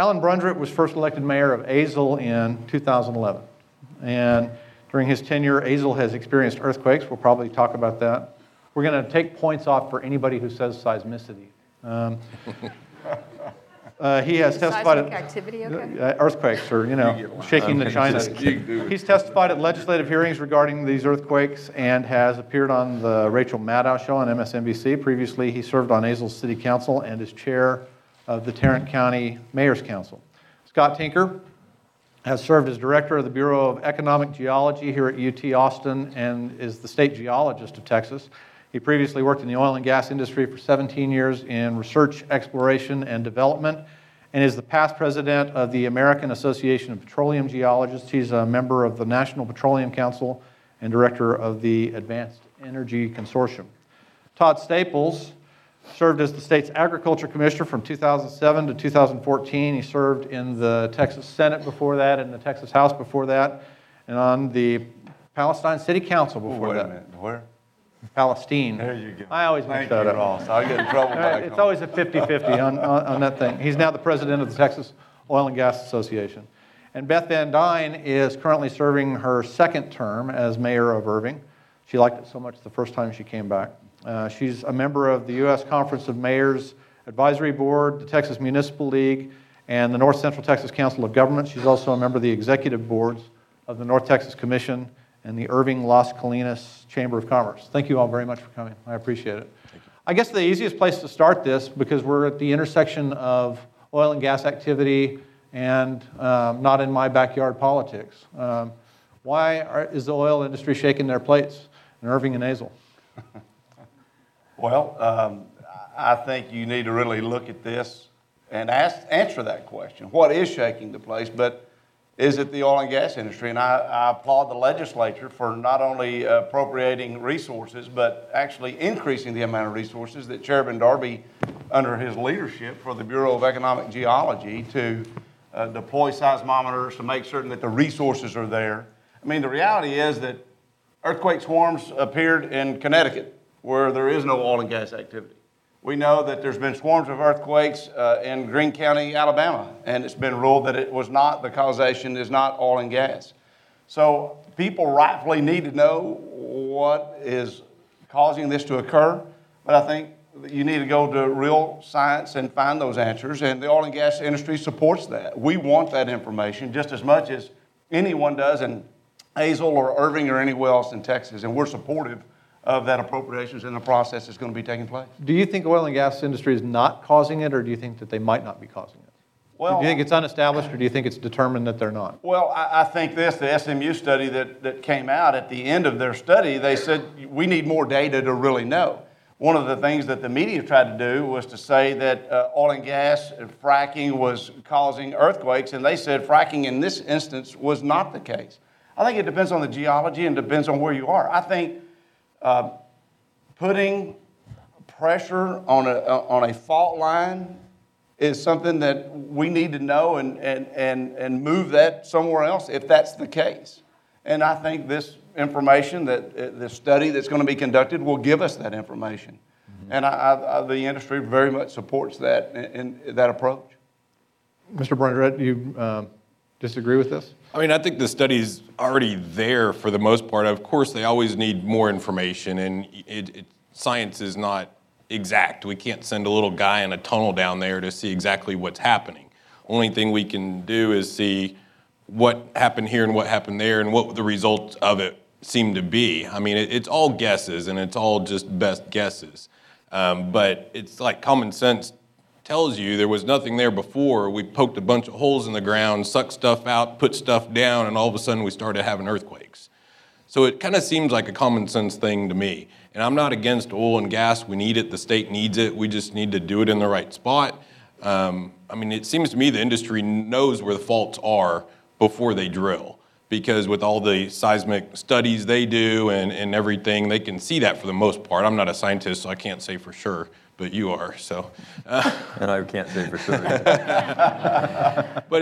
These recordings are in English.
Alan Brundrett was first elected mayor of Azle in 2011. And during his tenure, Azle has experienced earthquakes. We'll probably talk about that. We're going to take points off for anybody who says seismicity. Um, uh, he has testified at activity, okay? uh, earthquakes or, you know, shaking the china. He's testified at legislative hearings regarding these earthquakes and has appeared on the Rachel Maddow show on MSNBC. Previously, he served on Azle's City Council and is chair of the Tarrant County Mayor's Council. Scott Tinker has served as director of the Bureau of Economic Geology here at UT Austin and is the state geologist of Texas. He previously worked in the oil and gas industry for 17 years in research, exploration, and development, and is the past president of the American Association of Petroleum Geologists. He's a member of the National Petroleum Council and director of the Advanced Energy Consortium. Todd Staples served as the state's agriculture commissioner from 2007 to 2014. He served in the Texas Senate before that and the Texas House before that, and on the Palestine City Council before Wait a that. minute, where? Palestine. There you go. I always Thank mix that you, up. Ross. I get in trouble Uh, back It's home. always a 50-50 on, on, on that thing. He's now the president of the Texas Oil and Gas Association. And Beth Van Duyne is currently serving her second term as mayor of Irving. She liked it so much the first time she came back. Uh, she's a member of the U.S. Conference of Mayors Advisory Board, the Texas Municipal League, and the North Central Texas Council of Government. She's also a member of the executive boards of the North Texas Commission and the Irving Las Colinas Chamber of Commerce. Thank you all very much for coming. I appreciate it. I guess the easiest place to start this, because we're at the intersection of oil and gas activity and um, not in my backyard politics. Um, why are, is the oil industry shaking their plates in Irving and Azle? Well, um, I think you need to really look at this and ask, answer that question. What is shaking the place? But is it the oil and gas industry? And I, I applaud the legislature for not only appropriating resources, but actually increasing the amount of resources that Chairman Darby, under his leadership for the Bureau of Economic Geology, to uh, deploy seismometers to make certain that the resources are there. I mean, the reality is that earthquake swarms appeared in Connecticut, where there is no oil and gas activity. We know that there's been swarms of earthquakes uh, in Greene County, Alabama, and it's been ruled that it was not, the causation is not oil and gas. So people rightfully need to know what is causing this to occur, but I think you need to go to real science and find those answers, and the oil and gas industry supports that. We want that information just as much as anyone does in Azle or Irving or anywhere else in Texas, and we're supportive of that appropriations and the process that's going to be taking place. Do you think oil and gas industry is not causing it, or do you think that they might not be causing it? Well, do you think it's unestablished, or do you think it's determined that they're not? Well, I, I think this, the SMU study that, that came out at the end of their study, they said we need more data to really know. One of the things that the media tried to do was to say that uh, oil and gas and fracking was causing earthquakes, and they said fracking in this instance was not the case. I think it depends on the geology and depends on where you are. I think uh, putting pressure on a, on a fault line is something that we need to know and, and, and, and move that somewhere else if that's the case. And I think this information, that uh, the study that's going to be conducted, will give us that information. And I, I, I, the industry very much supports that in, in that approach. Mr. Brundrett, do you um, disagree with this? I mean, I think the study's already there for the most part. Of course, they always need more information, and it, it, science is not exact. We can't send a little guy in a tunnel down there to see exactly what's happening. Only thing we can do is see what happened here and what happened there and what the results of it seem to be. I mean, it, it's all guesses, and it's all just best guesses. Um, but it's like common sense tells you there was nothing there before. We poked a bunch of holes in the ground, sucked stuff out, put stuff down, and all of a sudden we started having earthquakes. So it kind of seems like a common sense thing to me. And I'm not against oil and gas. We need it. The state needs it. We just need to do it in the right spot. Um, I mean, it seems to me the industry knows where the faults are before they drill because with all the seismic studies they do and, and everything, they can see that for the most part. I'm not a scientist, so I can't say for sure, but you are, so. Uh, And I can't say for sure. but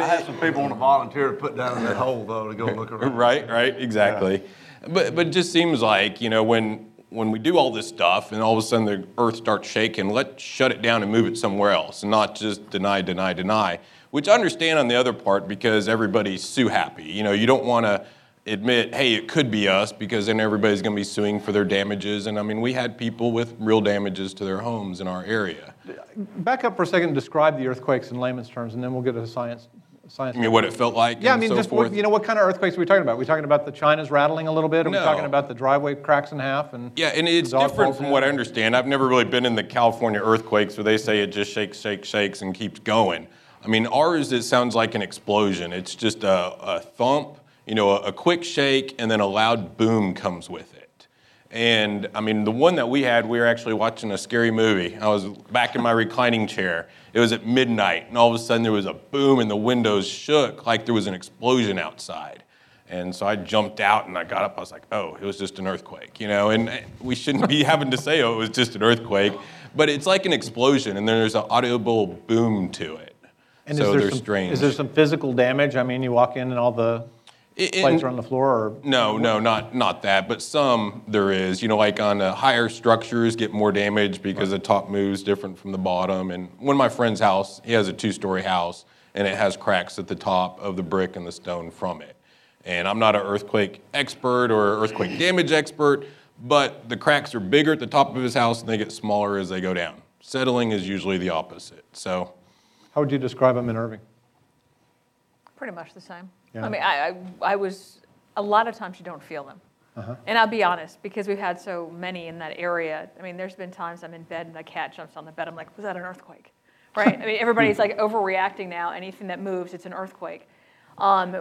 I had some people want to volunteer to put down in that hole, though, to go look around. Right, right, exactly. But, but it just seems like, you know, when, when we do all this stuff and all of a sudden the earth starts shaking, let's shut it down and move it somewhere else and not just deny, deny, deny. which I understand on the other part because everybody's sue happy. You know, you don't want to admit, hey, it could be us because then everybody's going to be suing for their damages. And I mean, we had people with real damages to their homes in our area. Back up for a second and describe the earthquakes in layman's terms, and then we'll get to science. Science. I mean, what it felt like. Yeah, I mean, so just forth. what, you know, what kind of earthquakes are we talking about? Are we talking about the China's rattling a little bit? Are we talking about the driveway cracks in half? And Yeah, and it's different from in? what I understand. I've never really been in the California earthquakes where they say it just shakes, shakes, shakes and keeps going. I mean, ours, it sounds like an explosion. It's just a, a thump, you know, a, a quick shake, and then a loud boom comes with it. And I mean, the one that we had, we were actually watching a scary movie. I was back in my reclining chair. It was at midnight, and all of a sudden there was a boom, and the windows shook like there was an explosion outside. And so I jumped out and I got up. I was like, oh, it was just an earthquake, you know? And eh, we shouldn't be having to say, oh, it was just an earthquake. But it's like an explosion, and then there's an audible boom to it. And so is there they're some, strange. Is there some physical damage? I mean, you walk in and all the It- it- plates are on the floor, or No, no, not not that, but some there is. You know, like on the higher structures get more damage because the top moves different from the bottom. And one of my friend's house, he has a two-story house, and it has cracks at the top of the brick and the stone from it. And I'm not an earthquake expert or earthquake damage expert, but the cracks are bigger at the top of his house and they get smaller as they go down. Settling is usually the opposite. So. how would you describe them in Irving? Pretty much the same. Yeah. I mean, I, I, I was, a lot of times you don't feel them. Uh-huh. And I'll be honest, because we've had so many in that area, I mean, there's been times I'm in bed and a cat jumps on the bed, I'm like, was that an earthquake? Right? I mean, everybody's like overreacting now. Anything that moves, it's an earthquake. Um,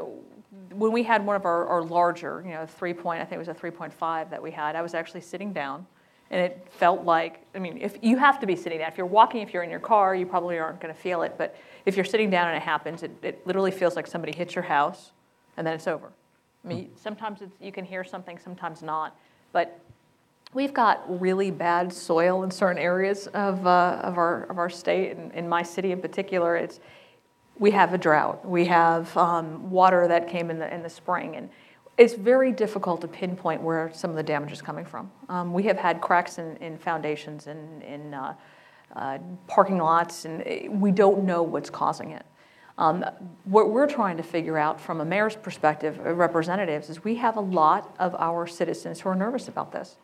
when we had one of our, our larger, you know, three point, I think it was a 3.5 that we had, I was actually sitting down and it felt like, I mean, if you have to be sitting down. If you're walking, if you're in your car, you probably aren't going to feel it. But if you're sitting down and it happens, it, it literally feels like somebody hits your house and then it's over. I mean, sometimes it's, you can hear something, sometimes not. But we've got really bad soil in certain areas of, uh, of, our, of our state, and in my city in particular. It's, we have a drought. We have um, water that came in the, in the spring. And it's very difficult to pinpoint where some of the damage is coming from. Um, we have had cracks in, in foundations and in uh, uh, parking lots, and eh, we don't know what's causing it. Um, what we're trying to figure out from a mayor's perspective, uh, representatives, is we have a lot of our citizens who are nervous about this.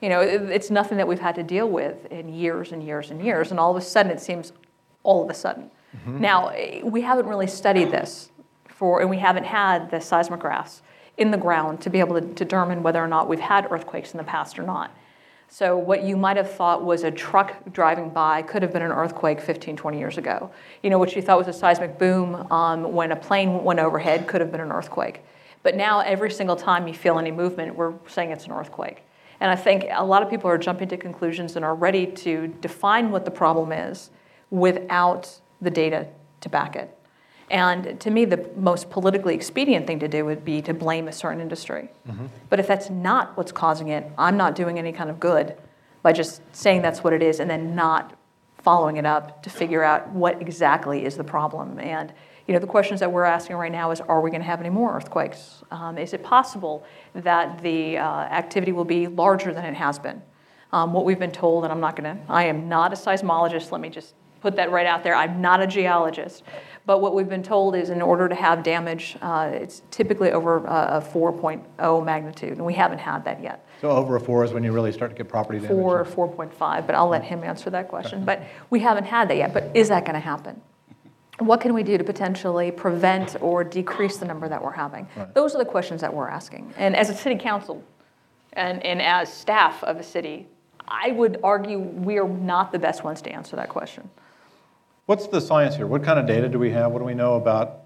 You know, it, it's nothing that we've had to deal with in years and years and years, and all of a sudden it seems all of a sudden. Now, eh, we haven't really studied this for, and we haven't had the seismographs in the ground to be able to determine whether or not we've had earthquakes in the past or not. So what you might have thought was a truck driving by could have been an earthquake 15, 20 years ago. You know, what you thought was a seismic boom um, when a plane went overhead could have been an earthquake. But now every single time you feel any movement, we're saying it's an earthquake. And I think a lot of people are jumping to conclusions and are ready to define what the problem is without the data to back it. And to me, the most politically expedient thing to do would be to blame a certain industry. But if that's not what's causing it, I'm not doing any kind of good by just saying that's what it is and then not following it up to figure out what exactly is the problem. And you know, the questions that we're asking right now is, are we going to have any more earthquakes? Um, is it possible that the uh, activity will be larger than it has been? Um, what we've been told, and I'm not going to, I am not a seismologist, let me just put that right out there. I'm not a geologist. But what we've been told is in order to have damage, uh, it's typically over a, a 4.0 magnitude, and we haven't had that yet. So over a four is when you really start to get property damage. Four or 4.5, but I'll let him answer that question. But we haven't had that yet, but is that going to happen? What can we do to potentially prevent or decrease the number that we're having? Those are the questions that we're asking. And as a city council and, and as staff of a city, I would argue we are not the best ones to answer that question. What's the science here? What kind of data do we have? What do we know about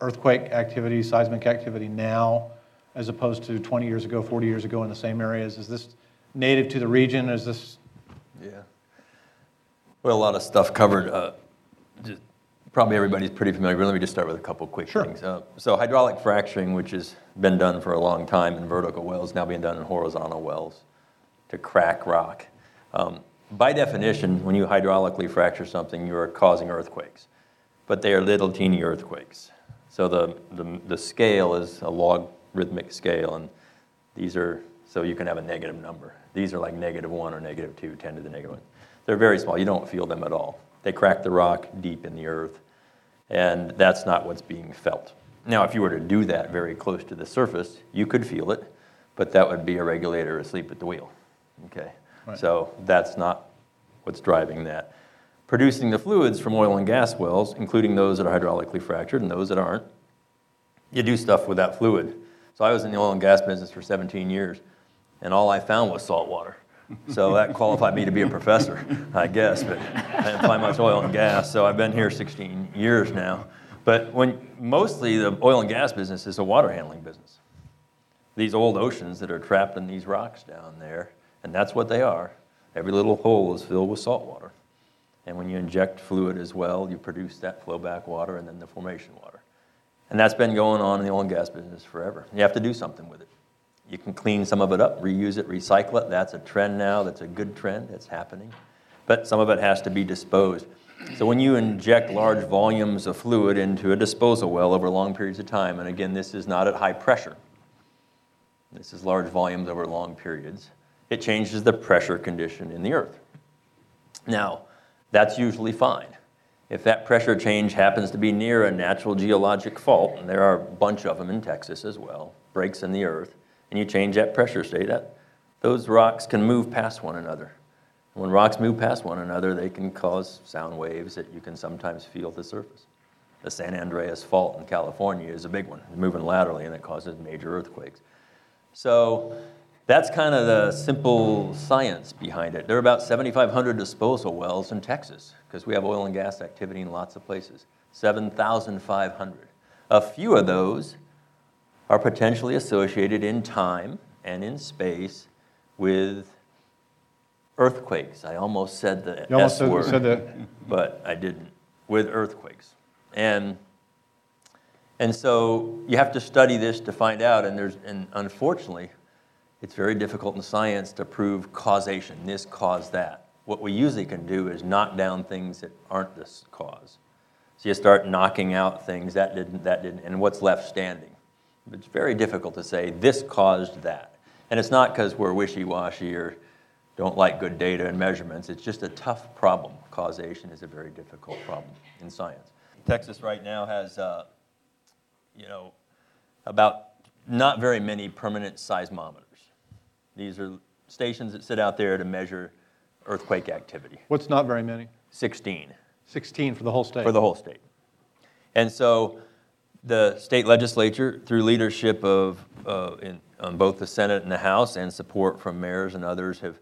earthquake activity, seismic activity now, as opposed to 20 years ago, 40 years ago in the same areas? Is this native to the region? Is this, Yeah. Well, a lot of stuff covered. uh, just- Probably everybody's pretty familiar, but let me just start with a couple quick Sure. things. Uh, So hydraulic fracturing, which has been done for a long time in vertical wells, now being done in horizontal wells to crack rock. Um, By definition, when you hydraulically fracture something, you are causing earthquakes, but they are little teeny earthquakes. So the, the, the scale is a logarithmic scale, and these are, so you can have a negative number. These are like negative one or negative two, 10 to the negative one. They're very small, you don't feel them at all. They crack the rock deep in the earth, And that's not what's being felt. Now, if you were to do that very close to the surface, you could feel it, but that would be a regulator asleep at the wheel. Okay? Right. So that's not what's driving that. Producing the fluids from oil and gas wells, including those that are hydraulically fractured and those that aren't, you do stuff with that fluid. So I was in the oil and gas business for 17 years, and all I found was salt water. So that qualified me to be a professor, I guess, but I didn't find much oil and gas, so I've been here 16 years now. But when mostly the oil and gas business is a water handling business. These old oceans that are trapped in these rocks down there, and that's what they are. Every little hole is filled with salt water. And when you inject fluid as well, you produce that flowback water and then the formation water. And that's been going on in the oil and gas business forever. You have to do something with it. You can clean some of it up, reuse it, recycle it. That's a trend now. That's a good trend. It's happening. But some of it has to be disposed. So when you inject large volumes of fluid into a disposal well over long periods of time, and again, this is not at high pressure. This is large volumes over long periods. It changes the pressure condition in the earth. Now, that's usually fine. If that pressure change happens to be near a natural geologic fault, and there are a bunch of them in Texas as well, breaks in the earth, and you change that pressure state, that, those rocks can move past one another. When rocks move past one another, they can cause sound waves that you can sometimes feel at the surface. The San Andreas Fault in California is a big one, moving laterally, and it causes major earthquakes. So that's kind of the simple science behind it. There are about 7,500 disposal wells in Texas because we have oil and gas activity in lots of places. 7,500. A few of those are potentially associated in time and in space with earthquakes. I almost said the You S word, said but I didn't. With earthquakes, and and so you have to study this to find out. And there's and unfortunately, it's very difficult in science to prove causation. This caused that. What we usually can do is knock down things that aren't this cause. So you start knocking out things that didn't, that didn't, and what's left standing. It's very difficult to say this caused that. And it's not because we're wishy washy or don't like good data and measurements. It's just a tough problem. Causation is a very difficult problem in science. Texas right now has, uh, you know, about not very many permanent seismometers. These are stations that sit out there to measure earthquake activity. What's not very many? 16 16 for the whole state. for the whole state. And so the state legislature, through leadership of, uh, in, on both the Senate and the House and support from mayors and others, have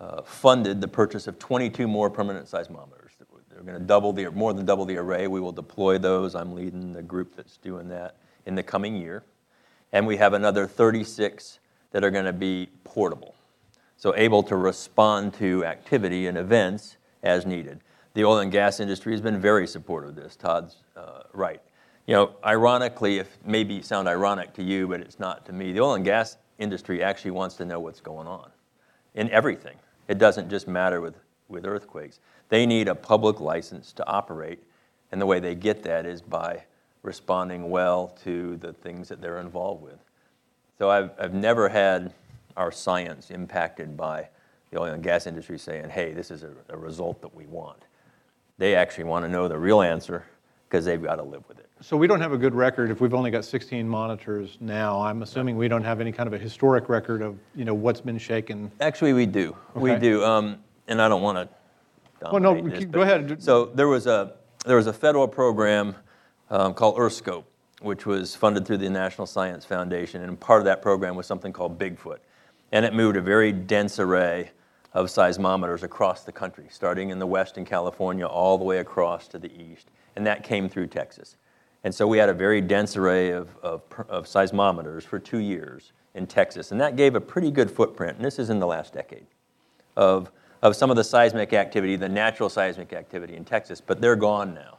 uh, funded the purchase of 22 more permanent seismometers. They're going to double the, or more than double the array. We will deploy those. I'm leading the group that's doing that in the coming year. And we have another 36 that are going to be portable, so able to respond to activity and events as needed. The oil and gas industry has been very supportive of this. Todd's uh, right. You know, ironically, if maybe sound ironic to you, but it's not to me, the oil and gas industry actually wants to know what's going on in everything. It doesn't just matter with, with earthquakes. They need a public license to operate, and the way they get that is by responding well to the things that they're involved with. So I've, I've never had our science impacted by the oil and gas industry saying, hey, this is a, a result that we want. They actually want to know the real answer because they've got to live with it. So we don't have a good record if we've only got 16 monitors now. I'm assuming we don't have any kind of a historic record of, you know, what's been shaken. Actually, we do. We do. Um, and I don't want to. Well, no, keep- go ahead. So there was a there was a federal program um, called EarthScope, which was funded through the National Science Foundation, and part of that program was something called Bigfoot, and it moved a very dense array of seismometers across the country, starting in the west in California all the way across to the east, and that came through Texas. And so we had a very dense array of, of, of seismometers for two years in Texas, and that gave a pretty good footprint, and this is in the last decade of, of some of the seismic activity, the natural seismic activity in Texas, but they're gone now.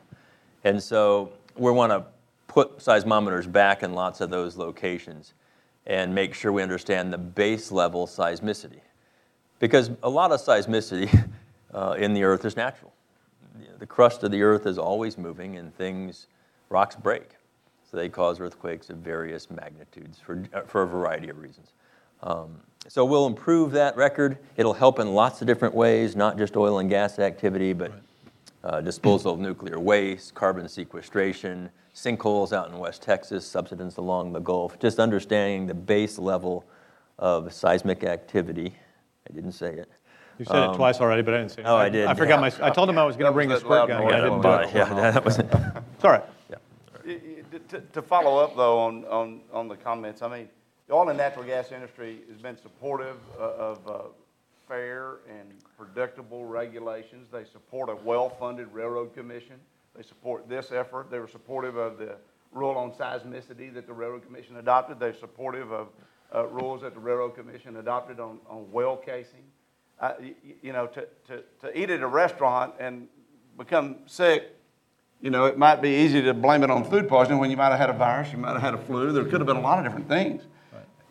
And so we want to put seismometers back in lots of those locations and make sure we understand the base level seismicity. Because a lot of seismicity uh, in the earth is natural. The crust of the earth is always moving and things, rocks break. So they cause earthquakes of various magnitudes for, uh, for a variety of reasons. Um, so we'll improve that record. It'll help in lots of different ways, not just oil and gas activity, but uh, disposal of nuclear waste, carbon sequestration, sinkholes out in West Texas, subsidence along the Gulf, just understanding the base level of seismic activity. I didn't say it. You said it twice already, but I didn't say it. Oh, I did, I forgot yeah. my, I told him I was going to bring the was squirt gun. noise I didn't on do it. Yeah, that was, It's all right. Y- y- To to follow up, though, on, on, on the comments, I mean, the oil and natural gas industry has been supportive o- of uh, fair and predictable regulations. They support a well-funded railroad commission. They support this effort. They were supportive of the rule on seismicity that the railroad commission adopted. They're supportive of uh, rules that the railroad commission adopted on, on well casing. Uh, y- y- You know, to, to, to eat at a restaurant and become sick you know, it might be easy to blame it on food poisoning when you might have had a virus, you might have had a flu. There could have been a lot of different things.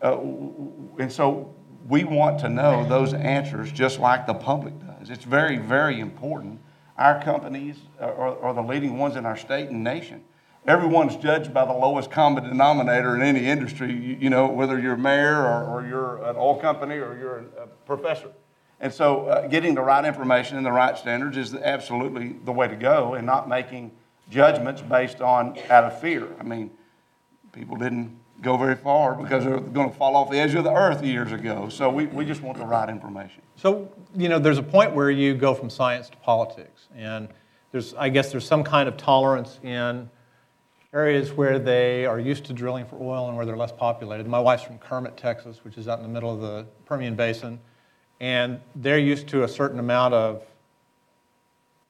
Uh, w- w- and so we want to know those answers just like the public does. It's very, very important. Our companies are, are the leading ones in our state and nation. Everyone's judged by the lowest common denominator in any industry, you, you know, whether you're mayor or, or you're an oil company or you're a professor. And so uh, getting the right information and the right standards is absolutely the way to go and not making judgments based on out of fear. I mean, people didn't go very far because they were going to fall off the edge of the earth years ago. So we, we just want the right information. So, you know, there's a point where you go from science to politics. And there's, I guess there's some kind of tolerance in areas where they are used to drilling for oil and where they're less populated. My wife's from Kermit, Texas, which is out in the middle of the Permian Basin. And they're used to a certain amount of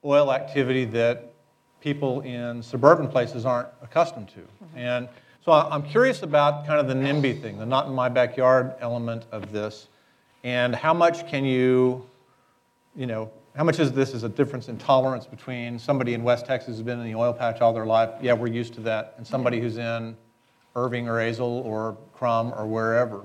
oil activity that people in suburban places aren't accustomed to. Mm-hmm. And so I'm curious about kind of the NIMBY thing, the not in my backyard element of this, and how much can you, you know, how much is this is a difference in tolerance between somebody in West Texas who's been in the oil patch all their life, yeah, we're used to that, and somebody who's in Irving or Azle or Krum or wherever?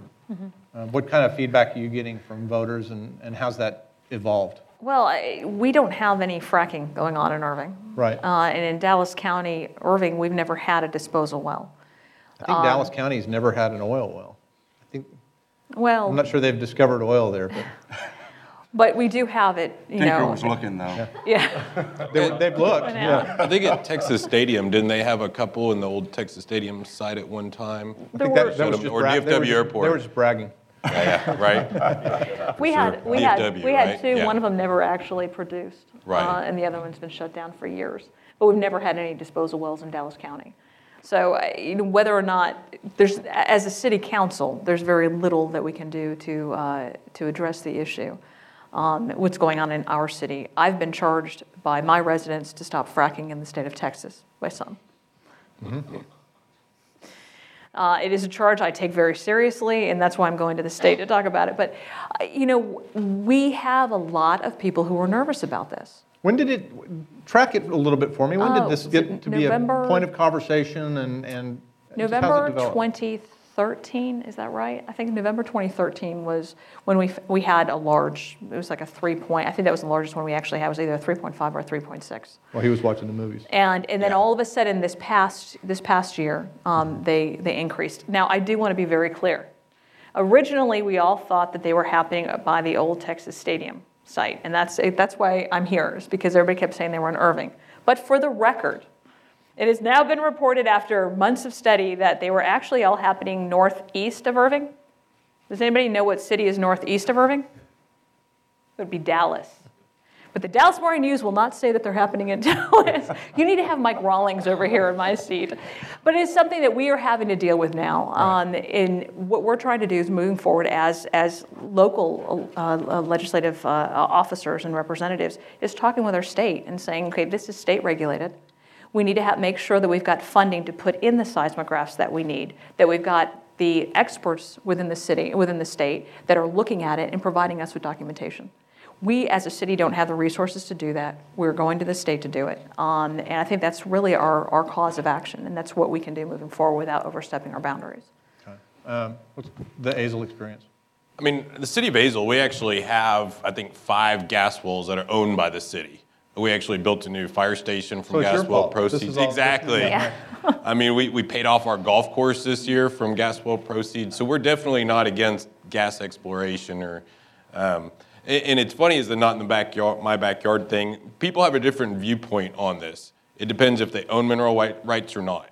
Uh, What kind of feedback are you getting from voters, and, and how's that evolved? Well, I- we don't have any fracking going on in Irving. Right. Uh, And in Dallas County, Irving, we've never had a disposal well. I think Dallas County's never had an oil well. I think, Well, I'm not sure they've discovered oil there, but but we do have it, you Tinker know. was looking though. Yeah. they, they've looked, yeah. I think at Texas Stadium, didn't they have a couple in the old Texas Stadium site at one time? I There think that, were- that was Or just DFW they were just- airport. They were just bragging. Yeah, yeah, right? We had, sure. we had, we had right? two, Yeah. one of them never actually produced. Right. uh, And the other one's been shut down for years. But we've never had any disposal wells in Dallas County. So, uh, you know, whether or not, there's, as a city council, there's very little that we can do to, uh, to address the issue. Um, What's going on in our city. I've been charged by my residents to stop fracking in the state of Texas by some. Uh, It is a charge I take very seriously, and that's why I'm going to the state to talk about it. But, uh, you know, we have a lot of people who are nervous about this. When did it, track it a little bit for me, when Oh, did this get it to be a point of conversation and, and just how's it November developed? 2013, is that right? I think November 2013 was when we, we had a large, it was like a three point, I think that was the largest one we actually had, it was either a 3.5 or a 3.6. Well, he was watching the movies. And, and then Yeah. all of a sudden, this past, this past year, um, they, they increased. Now, I do want to be very clear. Originally, we all thought that they were happening by the old Texas Stadium site, and that's, that's why I'm here, is because everybody kept saying they were in Irving. But for the record, it has now been reported after months of study that they were actually all happening northeast of Irving. Does anybody know what city is northeast of Irving? It would be Dallas. But the Dallas Morning News will not say that they're happening in Dallas. you need to have Mike Rawlings over here in my seat. But it's something that we are having to deal with now. Um, and what we're trying to do is moving forward as, as local uh, uh, legislative uh, officers and representatives is talking with our state and saying, okay, this is state regulated. We need to have, make sure that we've got funding to put in the seismographs that we need, that we've got the experts within the city, within the state, that are looking at it and providing us with documentation. We, as a city, don't have the resources to do that. We're going to the state to do it. Um, and I think that's really our, our cause of action, and that's what we can do moving forward without overstepping our boundaries. Um, What's the Azle experience? I mean, the city of Azle, we actually have, I think, five gas wells that are owned by the city. We actually built a new fire station from it's your gas well fault. Proceeds. Exactly. Yeah. I mean, we, we paid off our golf course this year from gas well proceeds, so we're definitely not against gas exploration or, um, And, and it's funny is the not in the backyard, my backyard thing. People have a different viewpoint on this. It depends if they own mineral rights or not.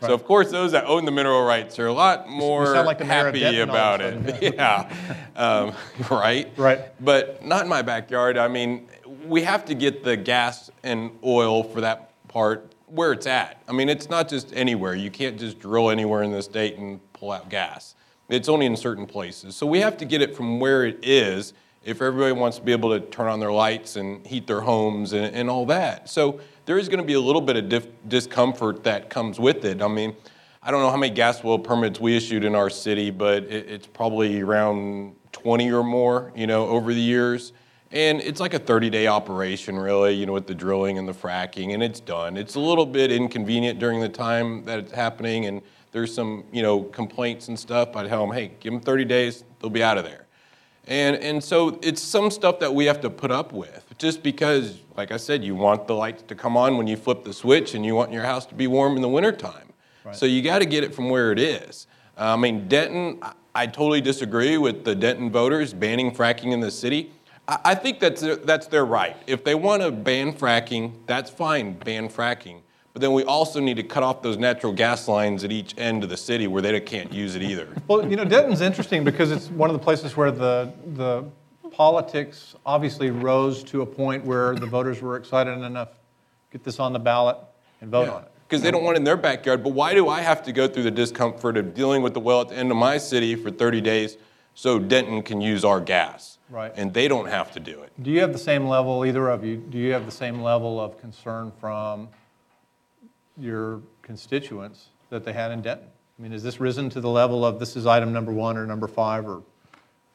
So of course, those that own the mineral rights are a lot more like happy about it. yeah, um, right. Right. But not in my backyard. I mean, we have to get the gas and oil for that part where it's at. I mean, it's not just anywhere. You can't just drill anywhere in the state and pull out gas. It's only in certain places. So we have to get it from where it is if everybody wants to be able to turn on their lights and heat their homes and, and all that. So there is going to be a little bit of dif- discomfort that comes with it. I mean, I don't know how many gas well permits we issued in our city, but it, it's probably around 20 or more, you know, over the years. And it's like a 30 day operation, really, you know, with the drilling and the fracking, and it's done. It's a little bit inconvenient during the time that it's happening, and there's some, you know, complaints and stuff, I'd tell them, hey, give them 30 days, they'll be out of there. And, and so it's some stuff that we have to put up with just because, like I said, you want the lights to come on when you flip the switch and you want your house to be warm in the wintertime. Right. So you got to get it from where it is. Uh, I mean, Denton, I totally disagree with the Denton voters banning fracking in the city. I, think that's, that's their right. If they want to ban fracking, that's fine, ban fracking. But then we also need to cut off those natural gas lines at each end of the city where they can't use it either. Well, you know, Denton's interesting because it's one of the places where the, the politics obviously rose to a point where the voters were excited enough get this on the ballot and vote yeah. on it. Because they don't want it in their backyard. But why do I have to go through the discomfort of dealing with the well at the end of my city for 30 days so Denton can use our gas? Right. And they don't have to do it. Do you have the same level, either of you, do you have the same level of concern from your constituents that they had in Denton? I mean, has this risen to the level of this is item number one or number five, or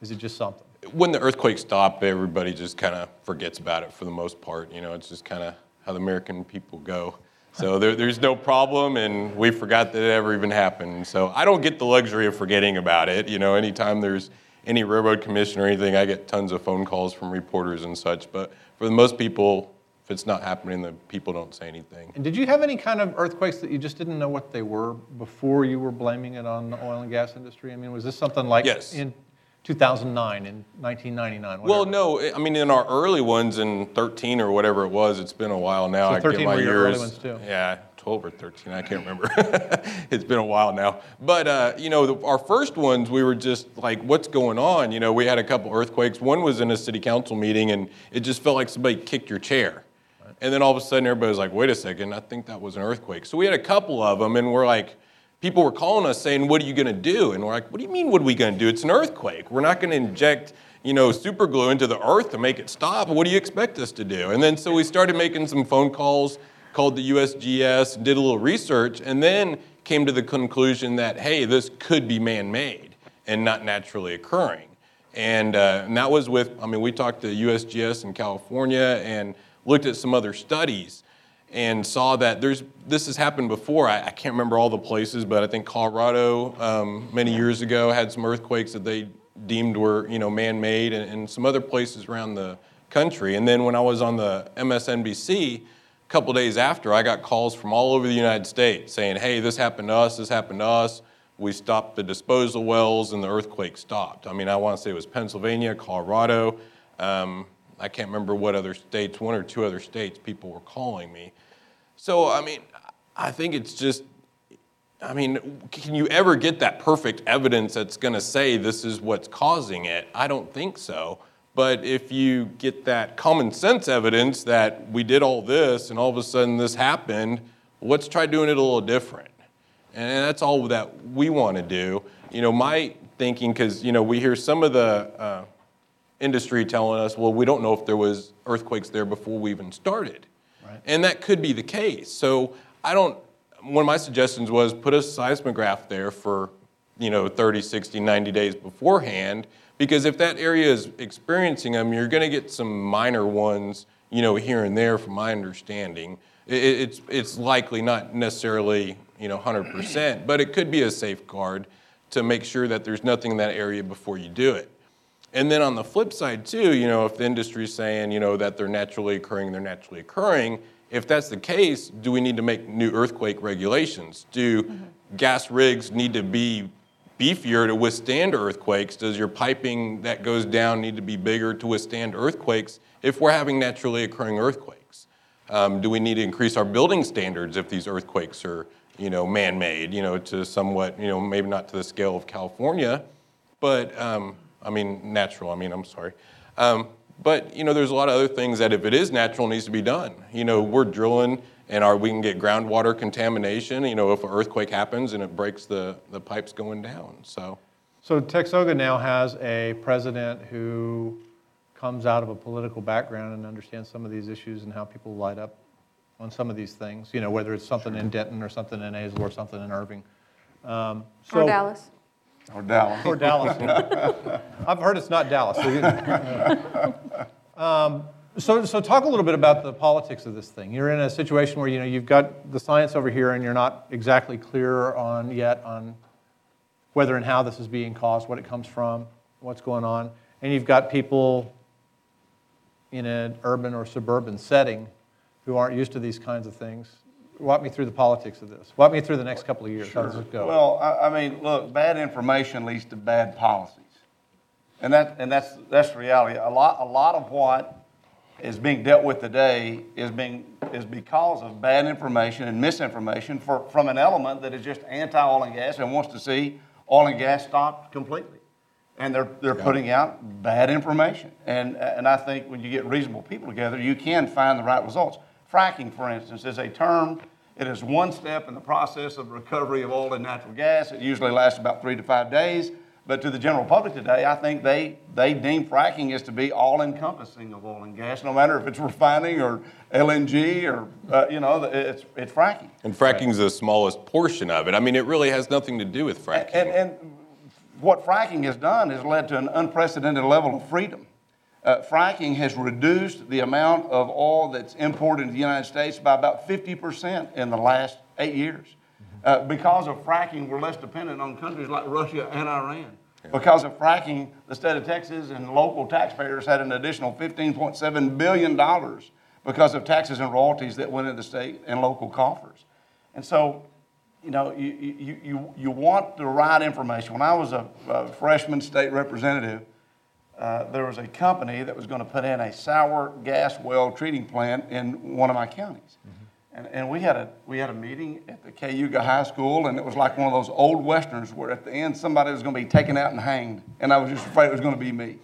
is it just something? When the earthquake stopped, everybody just kind of forgets about it for the most part. You know, it's just kind of how the American people go. So there, there's no problem, and we forgot that it ever even happened. So I don't get the luxury of forgetting about it. You know, anytime there's any railroad commission or anything, I get tons of phone calls from reporters and such. But for the most people, if it's not happening, the people don't say anything. And did you have any kind of earthquakes that you just didn't know what they were before you were blaming it on the oil and gas industry? I mean, was this something like yes. in 2009, in 1999? Whatever? Well, no. I mean, in our early ones in 13 or whatever it was, it's been a while now. So 13 I get my were your years. early ones too. Yeah, 12 or 13, I can't remember. it's been a while now. But, uh, you know, the, our first ones, we were just like, what's going on? You know, we had a couple earthquakes. One was in a city council meeting, and it just felt like somebody kicked your chair. And then all of a sudden, everybody was like, wait a second, I think that was an earthquake. So we had a couple of them, and we're like, people were calling us saying, what are you going to do? And we're like, what do you mean, what are we going to do? It's an earthquake. We're not going to inject you know, super glue into the earth to make it stop. What do you expect us to do? And then so we started making some phone calls, called the USGS, did a little research, and then came to the conclusion that, hey, this could be man made and not naturally occurring. And, uh, and that was with, I mean, we talked to USGS in California and looked at some other studies and saw that there's this has happened before. I, I can't remember all the places, but I think Colorado um, many years ago had some earthquakes that they deemed were you know man-made, and, and, some other places around the country. And then when I was on the MSNBC, a couple days after, I got calls from all over the United States saying, "Hey, this happened to us. This happened to us." We stopped the disposal wells, and the earthquake stopped. I mean, I want to say it was Pennsylvania, Colorado. Um, I can't remember what other states, one or two other states, people were calling me. So, I mean, I think it's just, I mean, can you ever get that perfect evidence that's going to say this is what's causing it? I don't think so. But if you get that common sense evidence that we did all this and all of a sudden this happened, let's try doing it a little different. And that's all that we want to do. You know, my thinking, because, you know, we hear some of the, uh, industry telling us, well, we don't know if there was earthquakes there before we even started. Right. And that could be the case. So I don't, one of my suggestions was put a seismograph there for, you know, 30, 60, 90 days beforehand, because if that area is experiencing them, you're going to get some minor ones, you know, here and there from my understanding. it's, it's likely not necessarily, you know, 100%, but it could be a safeguard to make sure that there's nothing in that area before you do it. And then on the flip side, too, you know, if the industry's saying, you know, that they're naturally occurring, they're naturally occurring, if that's the case, do we need to make new earthquake regulations? Do mm-hmm. gas rigs need to be beefier to withstand earthquakes? Does your piping that goes down need to be bigger to withstand earthquakes if we're having naturally occurring earthquakes? Um, do we need to increase our building standards if these earthquakes are, you know, man-made, you know, to somewhat, you know, maybe not to the scale of California, but um, I mean natural. I mean, I'm sorry. Um, but you know, there's a lot of other things that if it is natural, needs to be done. You know, we're drilling and our, we can get groundwater contamination, you know, if an earthquake happens and it breaks the, the pipes going down, so. So TXOGA now has a president who comes out of a political background and understands some of these issues and how people light up on some of these things, you know, whether it's something in Denton or something in Azle or something in Irving. Um, Or Dallas. Or Dallas. Or Dallas. I've heard it's not Dallas. Um, So, so talk a little bit about the politics of this thing. You're in a situation where, you know, you've got the science over here and you're not exactly clear on yet on whether and how this is being caused, what it comes from, what's going on. And you've got people in an urban or suburban setting who aren't used to these kinds of things. Walk me through the politics of this. Walk me through the next couple of years. How does it go? Well, I, I mean, look, bad information leads to bad policies. And that, and that's, that's the reality. A lot, a lot of what is being dealt with today is being, is because of bad information and misinformation for, from an element that is just anti-oil and gas and wants to see oil and gas stopped completely. And they're, they're putting out bad information. And, and I think when you get reasonable people together, you can find the right results. Fracking, for instance, is a term, it is one step in the process of recovery of oil and natural gas. It usually lasts about three to five days. But to the general public today, I think they, they deem fracking as to be all encompassing of oil and gas, no matter if it's refining or LNG or, uh, you know, it's, it's fracking. And fracking is the smallest portion of it. I mean, it really has nothing to do with fracking. And, and what fracking has done has led to an unprecedented level of freedom. Uh, fracking has reduced the amount of oil that's imported into the United States by about 50% in the last eight years. Uh, because of fracking, we're less dependent on countries like Russia and Iran. Because of fracking, the state of Texas and local taxpayers had an additional $15.7 billion because of taxes and royalties that went into the state and local coffers. And so, you know, you, you, you, you want the right information. When I was a, a freshman state representative, uh, there was a company that was going to put in a sour gas well treating plant in one of my counties. And, and we, had a, we had a meeting at the Cayuga High School, and it was like one of those old westerns where at the end somebody was going to be taken out and hanged, and I was just afraid it was going to be me.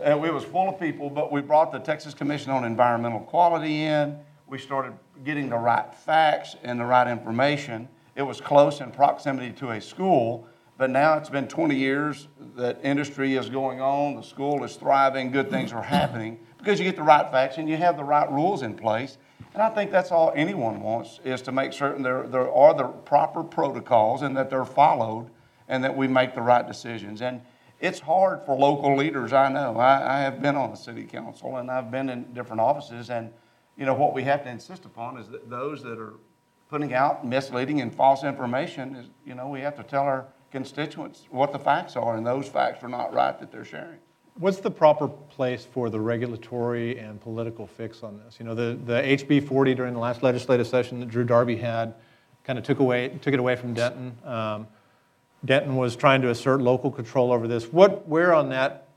And it was full of people, but we brought the Texas Commission on Environmental Quality in. We started getting the right facts and the right information. It was close in proximity to a school, but now it's been 20 years that industry is going on, the school is thriving, good things are happening because you get the right facts and you have the right rules in place. And I think that's all anyone wants is to make certain there, there are the proper protocols and that they're followed and that we make the right decisions. And it's hard for local leaders, I know. I, I have been on the city council and I've been in different offices. And, you know, what we have to insist upon is that those that are putting out misleading and false information is, you know, we have to tell our constituents what the facts are, and those facts are not right that they're sharing. What's the proper place for the regulatory and political fix on this? You know, the, the HB 40 during the last legislative session that Drew Darby had kind of took away took it away from Denton. Um, Denton was trying to assert local control over this. What, where on that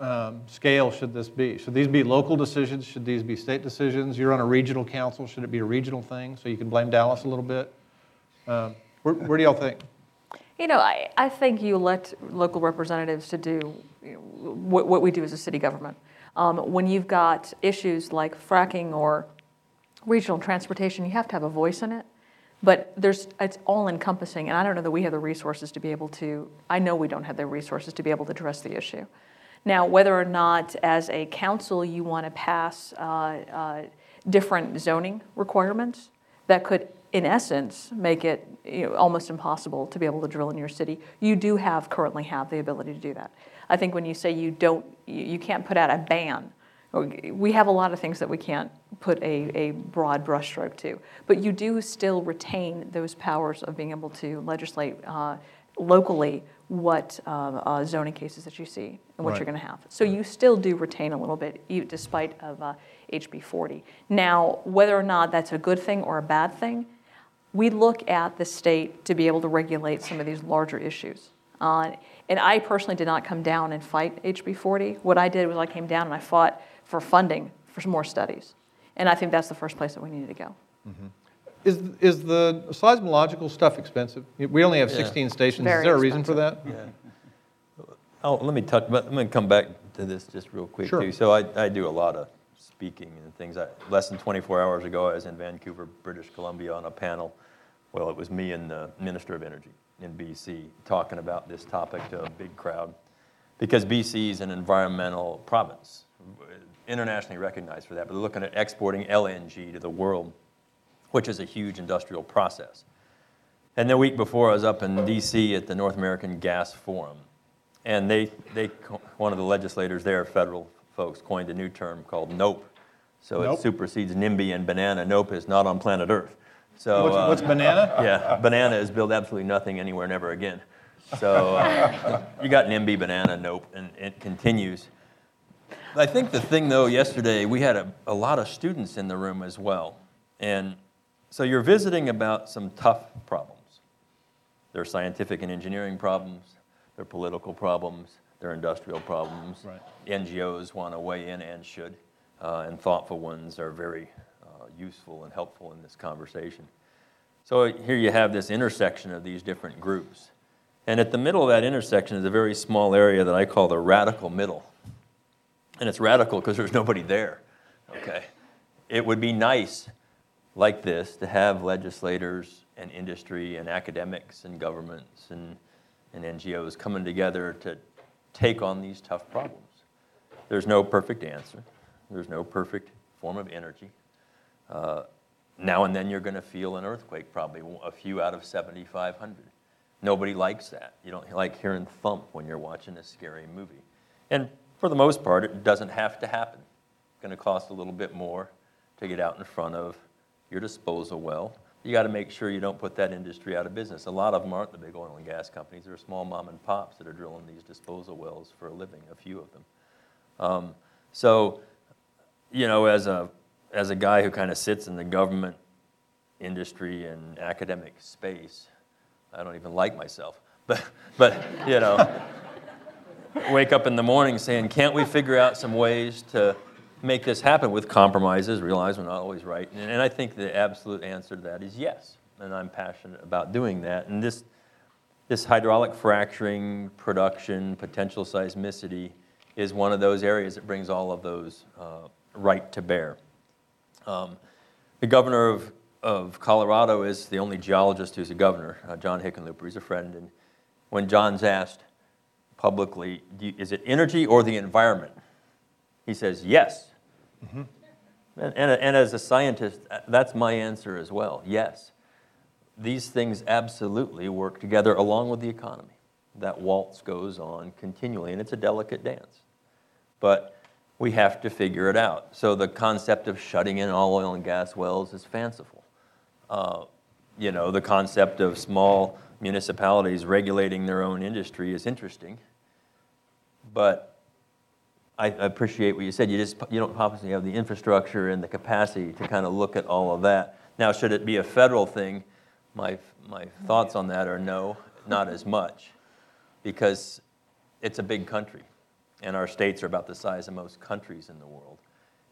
um, scale should this be? Should these be local decisions? Should these be state decisions? You're on a regional council. Should it be a regional thing so you can blame Dallas a little bit? Um, where, where do y'all think? You know, I, I think you elect local representatives to do you know, what, what we do as a city government. Um, when you've got issues like fracking or regional transportation, you have to have a voice in it. But there's, it's all encompassing, and I don't know that we have the resources to be able to, I know we don't have the resources to be able to address the issue. Now, whether or not as a council you want to pass uh, uh, different zoning requirements that could, in essence, make it you know, almost impossible to be able to drill in your city, you do have, currently have the ability to do that. I think when you say you don't, you you can't put out a ban, we have a lot of things that we can't put a, a broad brushstroke to, but you do still retain those powers of being able to legislate uh, locally what uh, uh, zoning cases that you see and what Right. you're going to have. So you still do retain a little bit, e- despite of uh, HB 40. Now, whether or not that's a good thing or a bad thing, we look at the state to be able to regulate some of these larger issues. Uh, and I personally did not come down and fight HB 40. What I did was I came down and I fought for funding for some more studies. And I think that's the first place that we needed to go. Is, is the seismological stuff expensive? We only have Yeah. 16 stations. Very Is there a reason for that? Oh, let me touch, but let me come back to this just real quick Sure. too. So I, I do a lot of speaking and things. I, less than 24 hours ago, I was in Vancouver, British Columbia on a panel. Well, it was me and the Minister of Energy in BC talking about this topic to a big crowd. Because BC is an environmental province, internationally recognized for that, but they're looking at exporting LNG to the world, which is a huge industrial process. And the week before, I was up in DC at the North American Gas Forum. And they, they, one of the legislators there, federal folks, coined a new term called NOPE. So Nope. it supersedes NIMBY and banana. NOPE is not on planet Earth. So, What's, uh, what's banana? yeah, banana is build absolutely nothing anywhere, never again. So uh, you got NIMBY, banana, nope, and it continues. I think the thing though, yesterday, we had a, a lot of students in the room as well. And so you're visiting about some tough problems. They're scientific and engineering problems, they're political problems, they're industrial problems. Right. NGOs want to weigh in and should, uh, and thoughtful ones are very uh, useful and helpful in this conversation. So here you have this intersection of these different groups. And at the middle of that intersection is a very small area that I call the radical middle. And it's radical because there's nobody there. Okay. It would be nice, like this, to have legislators and industry and academics and governments and, and NGOs coming together to take on these tough problems. There's no perfect answer. There's no perfect form of energy. Uh, now and then you're going to feel an earthquake, probably a few out of 7,500. Nobody likes that. You don't like hearing thump when you're watching a scary movie. And for the most part, it doesn't have to happen. It's going to cost a little bit more to get out in front of your disposal well. You got to make sure you don't put that industry out of business. A lot of them aren't the big oil and gas companies. They're small mom and pops that are drilling these disposal wells for a living, a few of them. Um, so, you know, as a, as a guy who kind of sits in the government industry and academic space, I don't even like myself. But, but you know, wake up in the morning saying, can't we figure out some ways to make this happen with compromises, realize we're not always right? And, and I think the absolute answer to that is yes. And I'm passionate about doing that. And this, this hydraulic fracturing, production, potential seismicity is one of those areas that brings all of those uh, right to bear. Um, the governor of, of Colorado is the only geologist who's a governor, uh, John Hickenlooper. He's a friend. And when John's asked publicly, Do you, is it energy or the environment? He says, yes. And, and, and as a scientist, uh, that's my answer as well yes. These things absolutely work together along with the economy. That waltz goes on continually, and it's a delicate dance. But we have to figure it out. So the concept of shutting in all oil and gas wells is fanciful. Uh, you know, the concept of small municipalities regulating their own industry is interesting. But I appreciate what you said. You just, you don't obviously have the infrastructure and the capacity to kind of look at all of that. Now, should it be a federal thing? My, my thoughts on that are no, not as much, because it's a big country, and our states are about the size of most countries in the world.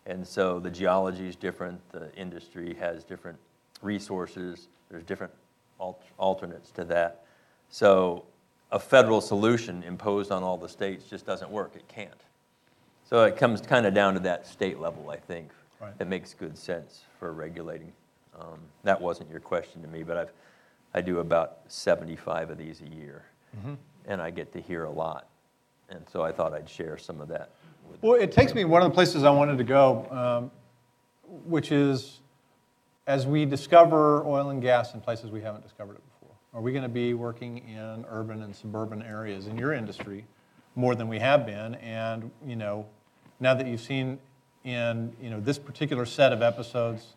And so the geology is different, the industry has different resources, there's different al- alternates to that. So a federal solution imposed on all the states just doesn't work, it can't. So it comes kind of down to that state level, I think. Right. It makes good sense for regulating. Um, That wasn't your question to me, but I've, I do about 75 of these a year. And I get to hear a lot. And so I thought I'd share some of that with Well, it takes me one of the places I wanted to go, um, which is as we discover oil and gas in places we haven't discovered it before. Are we going to be working in urban and suburban areas in your industry more than we have been? And you know, now that you've seen in you know this particular set of episodes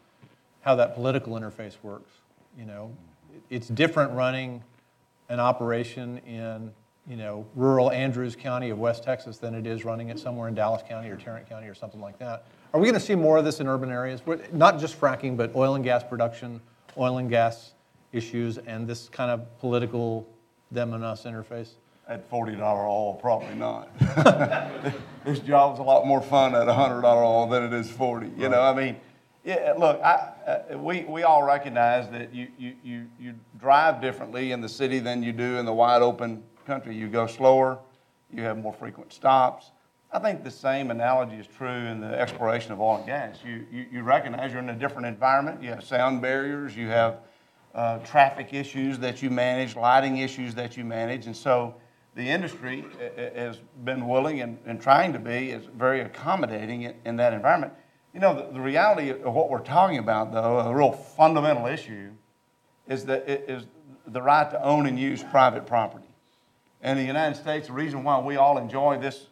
how that political interface works, you know, it's different running an operation in, you know, rural Andrews County of West Texas than it is running it somewhere in Dallas County or Tarrant County or something like that. Are we going to see more of this in urban areas? Not just fracking, but oil and gas production, oil and gas issues and this kind of political them and us interface? At forty dollar oil, probably not. This job's a lot more fun at hundred dollar oil than it is forty, you know, I mean, yeah, look, I, uh, we, we all recognize that you, you, you, you drive differently in the city than you do in the wide open country. You go slower, you have more frequent stops. I think the same analogy is true in the exploration of oil and gas. You, you, you recognize you're in a different environment, you have sound barriers, you have uh, traffic issues that you manage, lighting issues that you manage, and so the industry has been willing and, and trying to be is very accommodating in, in that environment. You know, the, the reality of what we're talking about, though, a real fundamental issue, is that is the right to own and use private property. In the United States, the reason why we all enjoy this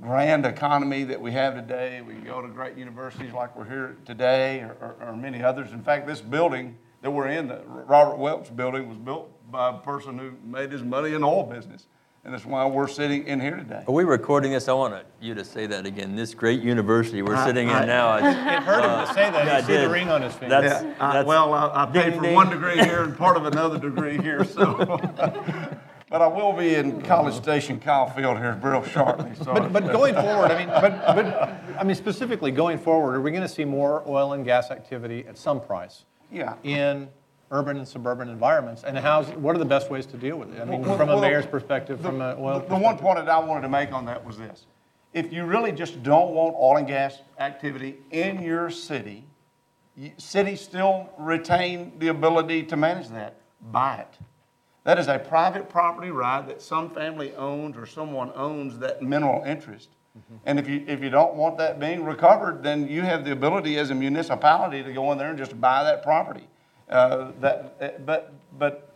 grand economy that we have today, we go to great universities like we're here today, or, or, or many others. In fact, this building that we're in, the Robert Welch building, was built by a person who made his money in the oil business and that's why we're sitting in here today. Are we recording this? I want you to say that again. This great university we're sitting in now. It hurt him to uh, say that. yeah, You I see the did. ring on his finger. That's- Yeah, I- well, I, I paid ding, for ding. one degree here and part of another degree here, so. But I will be in College Station, Kyle Field here real shortly, so. But, but going forward, I mean, but, but, I mean, specifically going forward, are we going to see more oil and gas activity at some price Yeah. in urban and suburban environments? And how's, what are the best ways to deal with it? I mean, Well, from a mayor's perspective, from an oil The the one point that I wanted to make on that was this. If you really just don't want oil and gas activity in your city, cities still retain the ability to manage that. Buy it. That is a private property right that some family owns or someone owns that mineral interest. And if you, if you don't want that being recovered, then you have the ability as a municipality to go in there and just buy that property. Uh, That, uh, but, but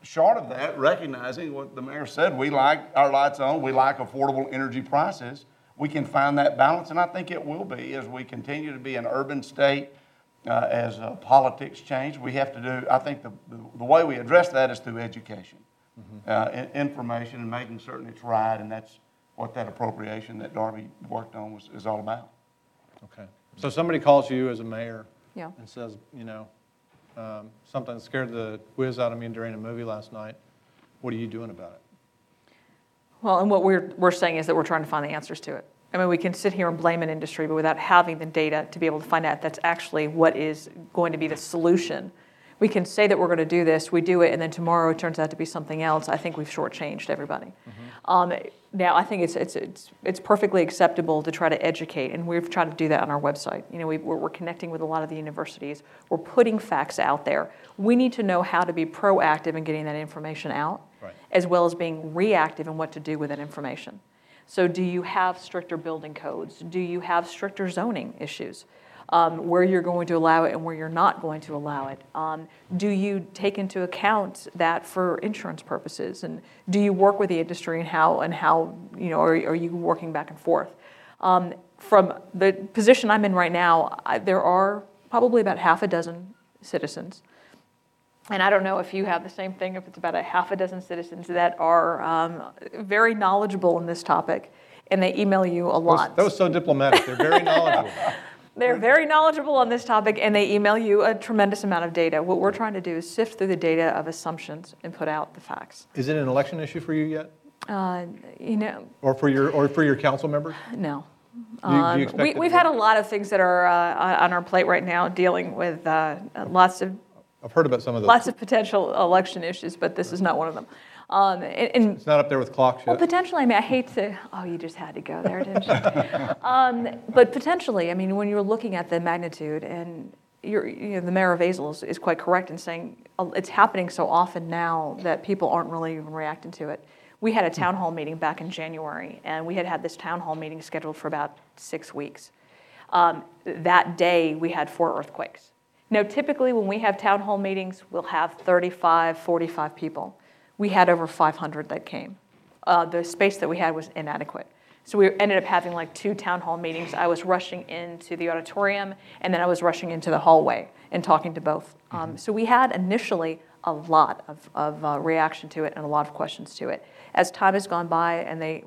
short of that, recognizing what the mayor said, we like our lights on, we like affordable energy prices. We can find that balance, and I think it will be as we continue to be an urban state, uh, as uh, politics change. We have to do, I think the, the, the way we address that is through education, uh, in- information, and making certain it's right, and that's what that appropriation that Darby worked on was, is all about. Okay. So somebody calls you as a mayor Yeah. and says, you know, um, something scared the whiz out of me during a movie last night. What are you doing about it? Well, and what we're, we're saying is that we're trying to find the answers to it. I mean, we can sit here and blame an industry, but without having the data to be able to find out that's actually what is going to be the solution. We can say that we're going to do this, we do it, and then tomorrow it turns out to be something else. I think we've shortchanged everybody. Um, now, I think it's, it's, it's, it's perfectly acceptable to try to educate, and we've tried to do that on our website. You know, we, we're, we're connecting with a lot of the universities, we're putting facts out there. We need to know how to be proactive in getting that information out Right. as well as being reactive in what to do with that information. So, do you have stricter building codes? Do you have stricter zoning issues? Um, where you're going to allow it and where you're not going to allow it? Um, do you take into account that for insurance purposes? And do you work with the industry and how, and how you know, are, are you working back and forth? Um, from the position I'm in right now, I, there are probably about half a dozen citizens and I don't know if you have the same thing, if it's about a half a dozen citizens that are um, very knowledgeable in this topic, and they email you a That was- lot. That was so diplomatic. They're very knowledgeable. They're very knowledgeable on this topic, and they email you a tremendous amount of data. What we're trying to do is sift through the data of assumptions and put out the facts. Is it an election issue for you yet? Uh, you know, Or for your, or for your council members? no. Um, we, we've had a lot of things that are uh, on our plate right now, dealing with uh, lots of I've heard about some of those. lots of potential election issues, but this is not one of them. Um, and, and It's not up there with clocks Well, potentially, I mean, I hate to, oh, you just had to go there, didn't you? um, but potentially, I mean, when you're looking at the magnitude, and you're, you know, the mayor of Azle is, is quite correct in saying uh, it's happening so often now that people aren't really even reacting to it. We had a town hall meeting back in January, and we had had this town hall meeting scheduled for about six weeks. Um, that day, we had four earthquakes. Now, typically, when we have town hall meetings, we'll have 35, 45 people. We had over 500 that came. Uh, the space that we had was inadequate. So we ended up having like two town hall meetings. I was rushing into the auditorium, and then I was rushing into the hallway and talking to both. Um, so we had initially a lot of, of uh, reaction to it and a lot of questions to it. As time has gone by and they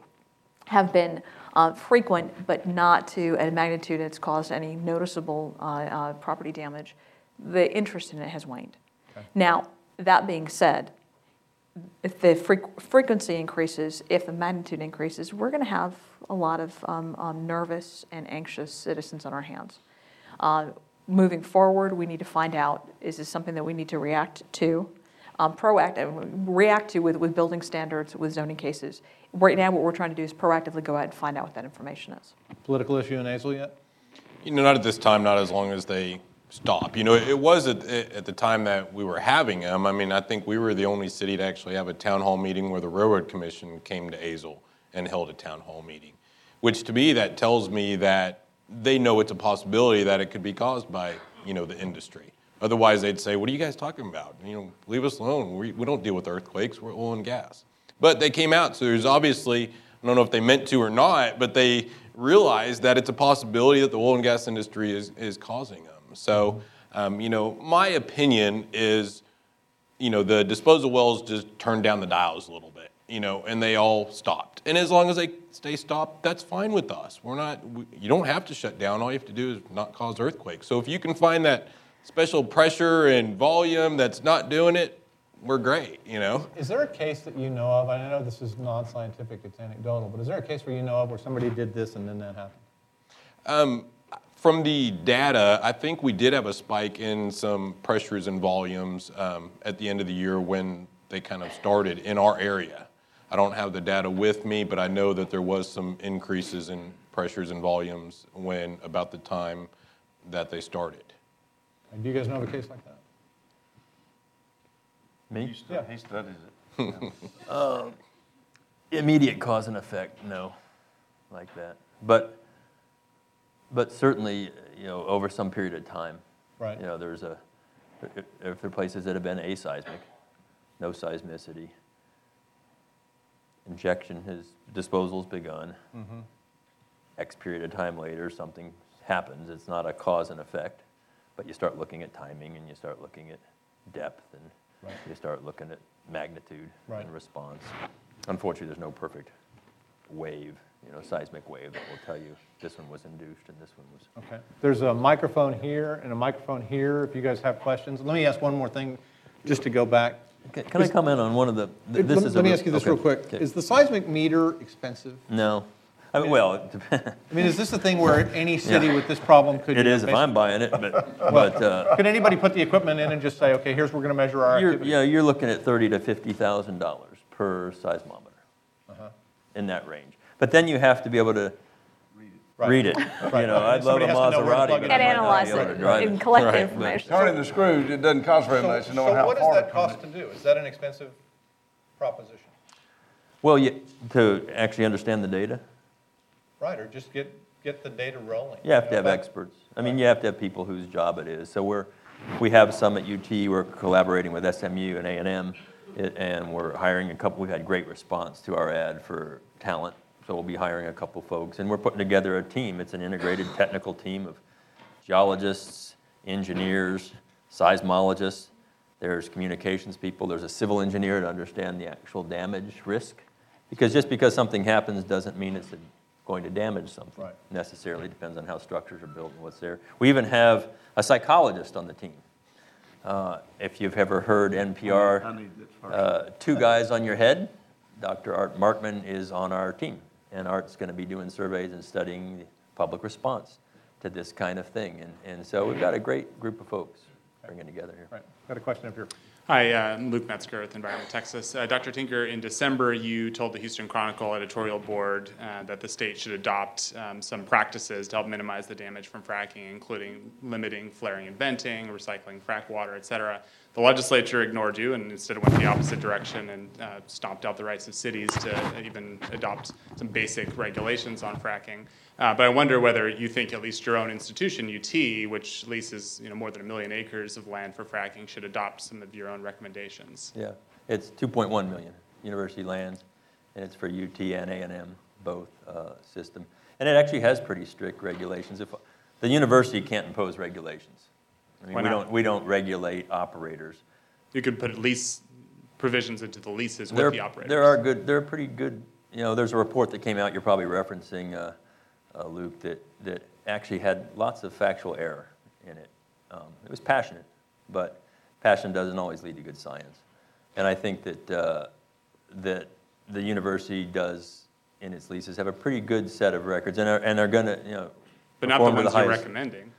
have been uh, frequent, but not to a magnitude that's caused any noticeable uh, uh, property damage, the interest in it has waned. Now, That being said, if the freq- frequency increases, if the magnitude increases, we're going to have a lot of um, um, nervous and anxious citizens on our hands. Uh, Moving forward, we need to find out, is this something that we need to react to? Um, Proactive, react to with, with building standards, with zoning cases. Right now, what we're trying to do is proactively go out and find out what that information is. Political issue in Azle yet? You know, not at this time, not as long as they stop. You know, it was at, at the time that we were having them. I mean, I think we were the only city to actually have a town hall meeting where the Railroad Commission came to Azle and held a town hall meeting, which to me, that tells me that they know it's a possibility that it could be caused by, you know, the industry. Otherwise, they'd say, what are you guys talking about? You know, leave us alone. We, we don't deal with earthquakes, we're oil and gas. But they came out, so there's obviously, I don't know if they meant to or not, but they realized that it's a possibility that the oil and gas industry is, is causing them. So, um, you know, my opinion is, you know, the disposal wells just turned down the dials a little bit, you know, and they all stopped. And as long as they stay stopped, that's fine with us. We're not, we, you don't have to shut down. All you have to do is not cause earthquakes. So if you can find that special pressure and volume that's not doing it, we're great, you know? Is there a case that you know of, I know this is non-scientific, it's anecdotal, but is there a case where you know of where somebody did this and then that happened? Um, from the data, I think we did have a spike in some pressures and volumes um, at the end of the year when they kind of started in our area. I don't have the data with me, but I know that there was some increases in pressures and volumes when, about the time that they started. And do you guys know of a case like that? Me? Yeah, he studies it. Immediate cause and effect, no, like that. But, but certainly, you know, over some period of time. Right. You know, there's a, if there are places that have been aseismic, no seismicity. Injection has, disposal's begun. Mm-hmm. X period of time later, something happens. It's not a cause and effect, but you start looking at timing and you start looking at depth and Right. you start looking at magnitude Right. and response. Unfortunately, there's no perfect wave, you know, seismic wave that will tell you this one was induced and this one was. Okay. There's a microphone here and a microphone here if you guys have questions. Let me ask one more thing, just to go back. Can- Can I comment on one of the, th- this Let is a let me real- ask you this okay, real quick. okay. Is the seismic meter expensive? No. I mean, well, it depends. I mean, is this the thing where any city Yeah. with this problem could? It is if I'm buying it, but, but, uh, Could anybody put the equipment in and just say, okay, here's, we're going to measure our You're, activity? yeah, you're looking at thirty to fifty thousand dollars per seismometer, Uh-huh. in that range. But then you have to be able to Right. read it. You Right. know, I'd love a has to know Maserati, plug but it I in. And analyze be able to it drive and collect the Right. information. Turning the screws, it doesn't cost very So- much to know So how what does that cost to do? Is that an expensive proposition? Well, you, to actually understand the data, Right, or just get, get the data rolling? you have to have That- experts. I mean, you have to have people whose job it is. So we're, we have some at UT, we're collaborating with SMU and A and M, and we're hiring a couple, we've had great response to our ad for talent. So we'll be hiring a couple folks, and we're putting together a team. It's an integrated technical team of geologists, engineers, seismologists. There's communications people, there's a civil engineer to understand the actual damage risk. Because just because something happens doesn't mean it's going to damage something Right. necessarily, depends on how structures are built and what's there. We even have a psychologist on the team. Uh, If you've ever heard NPR, I need this first. uh, Two Guys on Your Head, Dr. Art Markman is on our team. And Art's going to be doing surveys and studying the public response to this kind of thing. And, and so we've got a great group of folks bringing together here. Right, got a question up here. Hi, uh, I'm Luke Metzger with Environment Texas. Uh, Dr. Tinker, in December, you told the Houston Chronicle editorial board uh, that the state should adopt um, some practices to help minimize the damage from fracking, including limiting flaring and venting, recycling frack water, et cetera. The legislature ignored you and instead went the opposite direction and uh, stomped out the rights of cities to even adopt some basic regulations on fracking. Uh, but I wonder whether you think at least your own institution, UT, which leases you know, more than a million acres of land for fracking, should adopt some of your own recommendations. Yeah, it's 2.1 million, university lands, and it's for UT and A and M, both uh, system. And it actually has pretty strict regulations. If, the university can't impose regulations. I mean, Why we not? don't, we don't regulate operators. You could put lease provisions into the leases There, with the operators. there are good, there are pretty good, you know, there's a report that came out, you're probably referencing, uh, uh, Luke, that, that actually had lots of factual error in it. Um, It was passionate, but passion doesn't always lead to good science. And I think that, uh, that the university does, in its leases, have a pretty good set of records and are, and are going to, you know, But not the ones you're highest- recommending.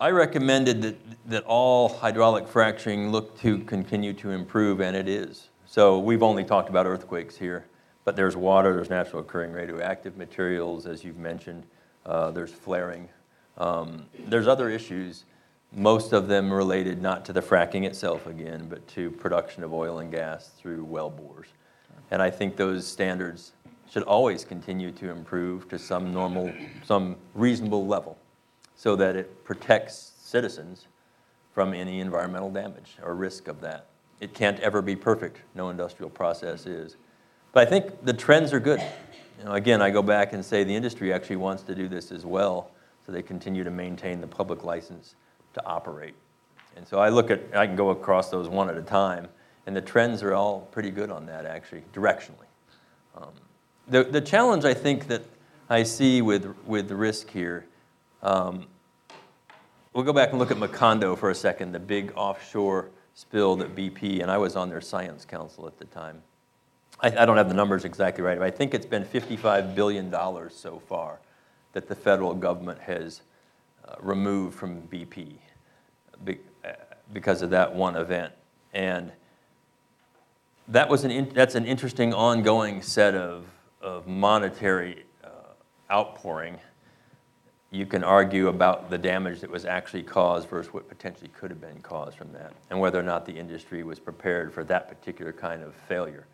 I recommended that, that all hydraulic fracturing look to continue to improve, and it is. So we've only talked about earthquakes here, but there's water, there's natural occurring radioactive materials, as you've mentioned, uh, there's flaring. Um, there's other issues, most of them related not to the fracking itself again, but to production of oil and gas through well bores. And I think those standards should always continue to improve to some normal, some reasonable level so that it protects citizens from any environmental damage or risk of that. It can't ever be perfect, no industrial process is. But I think the trends are good. You know, again, I go back and say the industry actually wants to do this as well, so they continue to maintain the public license to operate. And so I look at, I can go across those one at a time, and the trends are all pretty good on that, actually, directionally. Um, The, the challenge I think that I see with, with the risk here um, We'll go back and look at Macondo for a second, the big offshore spill that BP, and I was on their science council at the time. I, I don't have the numbers exactly right, but I think it's been $55 billion so far that the federal government has uh, removed from BP uh, because of that one event. And that was an in, that's an interesting ongoing set of, of monetary uh, outpouring. You can argue about the damage that was actually caused versus what potentially could have been caused from that, and whether or not the industry was prepared for that particular kind of failure.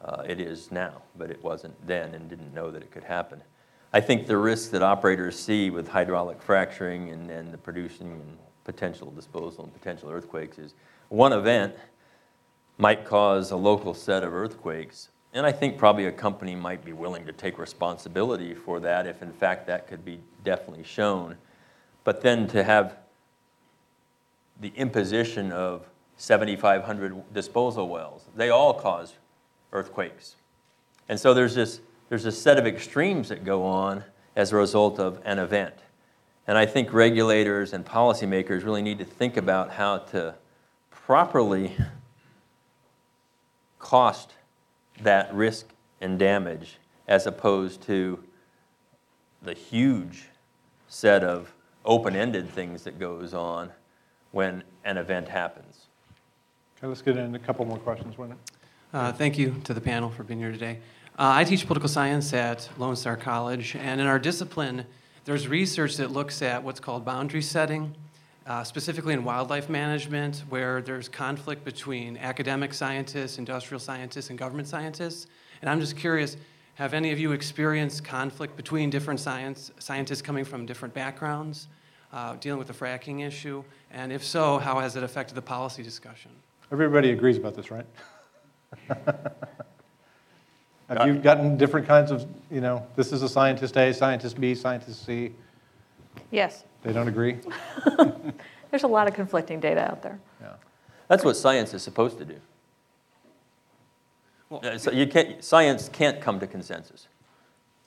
Uh, it is now, but it wasn't then and didn't know that it could happen. I think the risks that operators see with hydraulic fracturing and, and the producing and potential disposal and potential earthquakes is one event might cause a local set of earthquakes. And I think probably a company might be willing to take responsibility for that if, in fact, that could be definitely shown. But then to have the imposition of 7,500 disposal wells, they all cause earthquakes. And so there's this, there's a set of extremes that go on as a result of an event. And I think regulators and policymakers really need to think about how to properly cost that risk and damage as opposed to the huge set of open-ended things that goes on when an event happens. Okay, let's get into a couple more questions, Wyndham. Uh, Thank you to the panel for being here today. Uh, I teach political science at Lone Star College, and in our discipline, there's research that looks at what's called boundary setting, uh, specifically in wildlife management, where there's conflict between academic scientists, industrial scientists, and government scientists. And I'm just curious, have any of you experienced conflict between different science, scientists coming from different backgrounds, uh, dealing with the fracking issue? And if so, how has it affected the policy discussion? Everybody agrees about this, right? Have you gotten different kinds of, you know, this is a scientist A, scientist B, scientist C? Yes, They don't agree? there's a lot of conflicting data out there. Yeah. That's what science is supposed to do. Well- Uh, So you can't, science can't come to consensus.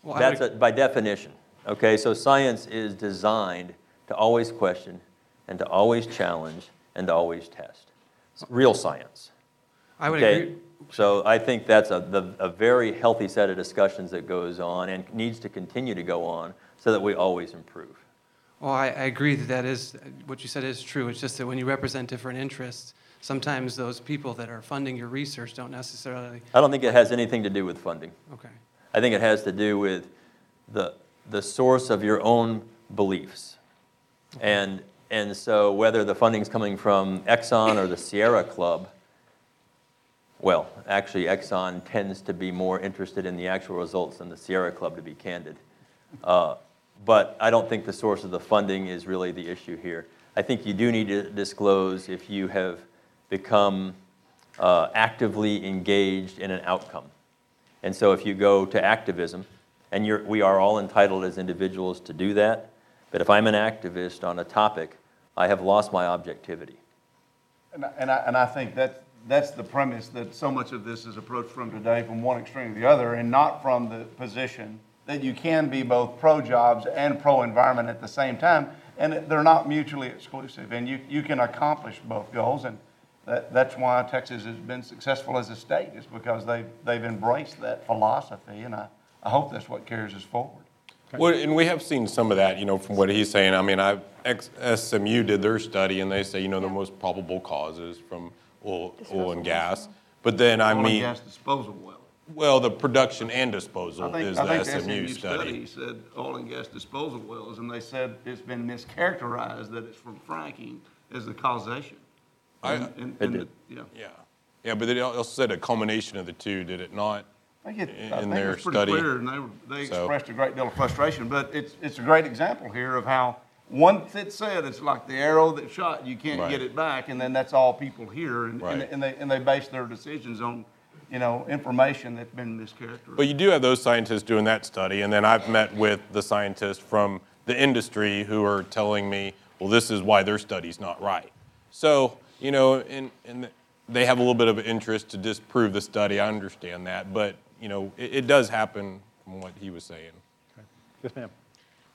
Well, I would That's a- by definition, okay? So science is designed to always question and to always challenge and to always test. It's real science. I would okay? agree. So I think that's a, the, a very healthy set of discussions that goes on and needs to continue to go on so that we always improve. Well, I, I agree that that is, what you said is true. It's just that when you represent different interests, sometimes those people that are funding your research don't necessarily, I don't think it has anything to do with funding. okay. I think it has to do with the, the source of your own beliefs. And, and so whether the funding's coming from Exxon or the Sierra Club, well, actually Exxon tends to be more interested in the actual results than the Sierra Club, to be candid. Uh, But I don't think the source of the funding is really the issue here. I think you do need to disclose if you have become uh, actively engaged in an outcome. And so if you go to activism, and we are all entitled as individuals to do that, but if I'm an activist on a topic, I have lost my objectivity. And I, and I, and I think that, that's the premise that so much of this is approached from today, from one extreme to the other, and not from the position that you can be both pro-jobs and pro-environment at the same time. and they're not mutually exclusive, and you, you can accomplish both goals, and that, that's why Texas has been successful as a state, is because they, they've embraced that philosophy, and I, I hope that's what carries us forward. Well, and we have seen some of that, you know, from what he's saying. I mean, I, X- SMU did their study, and they say, you know, the most probable causes from oil, oil and gas. But then, I Oil and mean, gas disposal well. well, the production and I disposal think, is I the think SMU SMU study. study said oil and gas disposal wells, and they said it's been mischaracterized that it's from fracking as the causation. I- And- and- It and did. the- Yeah. Yeah, yeah, but they also said a culmination of the two, did it not? I think it, in- I in think their it was pretty study. clear, and they, were- they So- expressed a great deal of frustration, but it's, it's a great example here of how, once it's said, it's like the arrow that shot, you can't Right. get it back, and then that's all people hear, and, and and they, and they base their decisions on, you know, information that's been mischaracterized. But you do have those scientists doing that study, and then I've met with the scientists from the industry who are telling me, well, this is why their study's not right. So, you know, and, and they have a little bit of interest to disprove the study, I understand that, but, you know, it, it does happen from what he was saying. Yes, ma'am.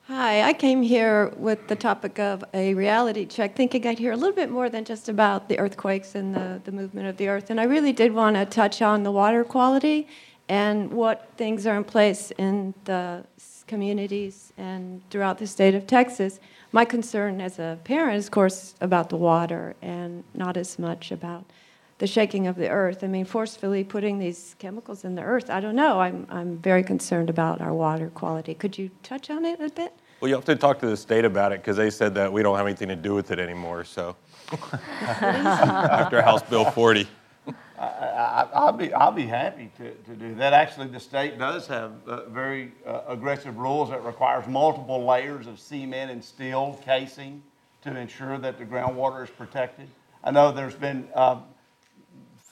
Hi, I came here with the topic of a reality check, thinking I'd hear a little bit more than just about the earthquakes and the, the movement of the earth. And I really did want to touch on the water quality and what things are in place in the communities and throughout the state of Texas. My concern as a parent is, of course, about the water and not as much about the shaking of the earth. I mean, forcefully putting these chemicals in the earth, I don't know. I'm, I'm very concerned about our water quality. Could you touch on it a bit? Well, you have to talk to the state about it, because they said that we don't have anything to do with it anymore, so. After House Bill 40. I, I'll be, I'll be happy to, to do that. Actually, the state does have uh, very uh, aggressive rules that requires multiple layers of cement and steel casing to ensure that the groundwater is protected. I know there's been uh,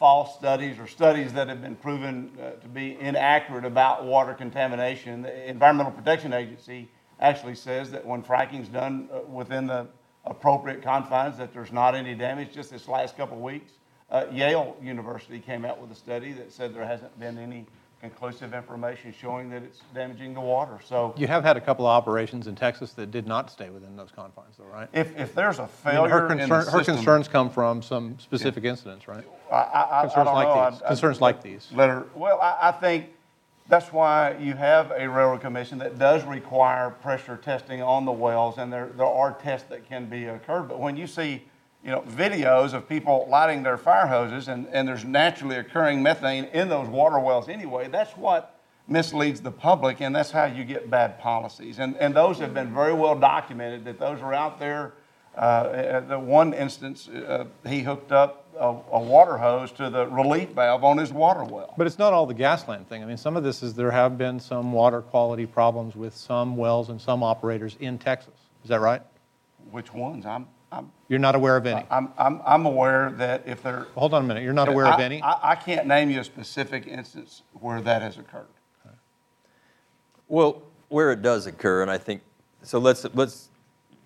false studies or studies that have been proven uh, to be inaccurate about water contamination. The Environmental Protection Agency actually says that when fracking's done uh, within the appropriate confines, that there's not any damage. Just this last couple of weeks, uh, Yale University came out with a study that said there hasn't been any conclusive information showing that it's damaging the water. So You have had a couple of operations in Texas that did not stay within those confines, though, right? if, if there's a I mean, failure Her concern, her system, concerns come from some specific incidents, right? I, I, I Concerns don't like know. these. I- I- Concerns like these. Let her, well, I, I think that's why you have a railroad commission that does require pressure testing on the wells, and there, there are tests that can be occurred. But when you see, you know, videos of people lighting their fire hoses, and, and there's naturally occurring methane in those water wells anyway, that's what misleads the public, and that's how you get bad policies. And, and those have been very well documented, that those are out there. Uh, the one instance, uh, he hooked up a, a water hose to the relief valve on his water well. But it's not all the Gasland thing. I mean, some of this is, there have been some water quality problems with some wells and some operators in Texas. Is that right? Which ones? I'm, I'm, You're not aware of any? I'm, I'm, I'm aware that if there. Hold on a minute, you're not aware of any? I, I can't name you a specific instance where that has occurred. Well, where it does occur, and I think, so let's, let's,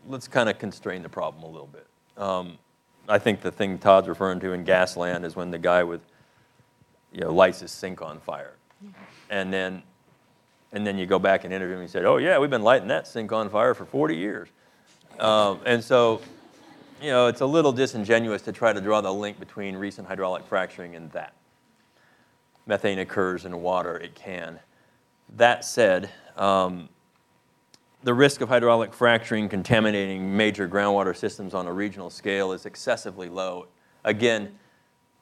let's kind of constrain the problem a little bit. Um, I think the thing Todd's referring to in Gasland is when the guy with, you know, lights his sink on fire. And then, and then you go back and interview him, and he said, oh yeah, we've been lighting that sink on fire for 40 years. Um, and so, you know, it's a little disingenuous to try to draw the link between recent hydraulic fracturing and that. Methane occurs in water, it can. That said, um, the risk of hydraulic fracturing contaminating major groundwater systems on a regional scale is excessively low. Again,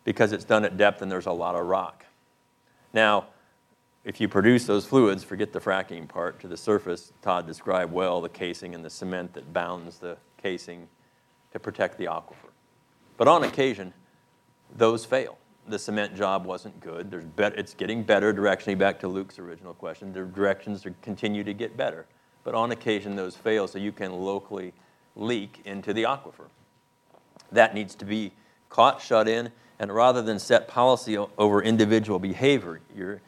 because it's done at depth and there's a lot of rock. Now, if you produce those fluids, forget the fracking part, to the surface, Todd described well the casing and the cement that bounds the casing to protect the aquifer. But on occasion, those fail. The cement job wasn't good. There's bet- it's getting better directionally, back to Luke's original question. The directions are, continue to get better. But on occasion, those fail, so you can locally leak into the aquifer. That needs to be caught, shut in, and rather than set policy over individual behavior,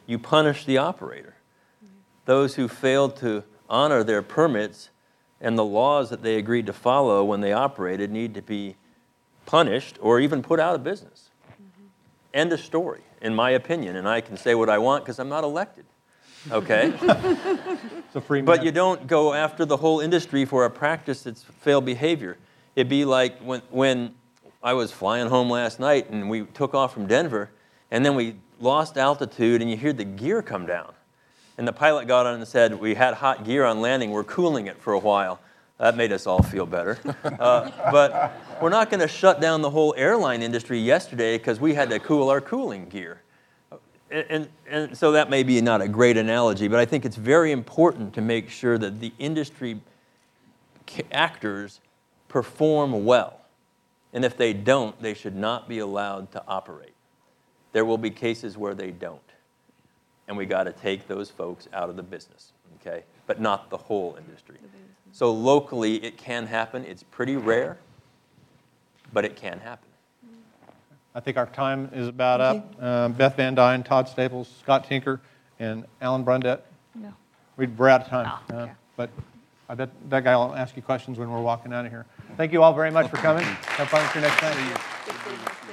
you punish the operator. Mm-hmm. Those who failed to honor their permits and the laws that they agreed to follow when they operated need to be punished or even put out of business. Mm-hmm. End of story, in my opinion, and I can say what I want because I'm not elected. okay? It's a free But you don't go after the whole industry for a practice that's failed behavior. It'd be like when, when I was flying home last night and we took off from Denver, and then we lost altitude and you hear the gear come down. And the pilot got on and said, We had hot gear on landing, we're cooling it for a while. That made us all feel better. Uh, but we're not going to shut down the whole airline industry yesterday because we had to cool our cooling gear. And, and, and so that may be not a great analogy, but I think it's very important to make sure that the industry actors perform well. And if they don't, they should not be allowed to operate. There will be cases where they don't. And we got to take those folks out of the business, okay? But not the whole industry. So locally, it can happen. It's pretty rare, but it can happen. I think our time is about up. Um, Beth Van Duyne, Todd Staples, Scott Tinker, and Alan Brundrett. No. We- We're out of time. Oh, Uh. But I bet that guy will ask you questions when we're walking out of here. Thank you all very much for coming. Have fun with your next night.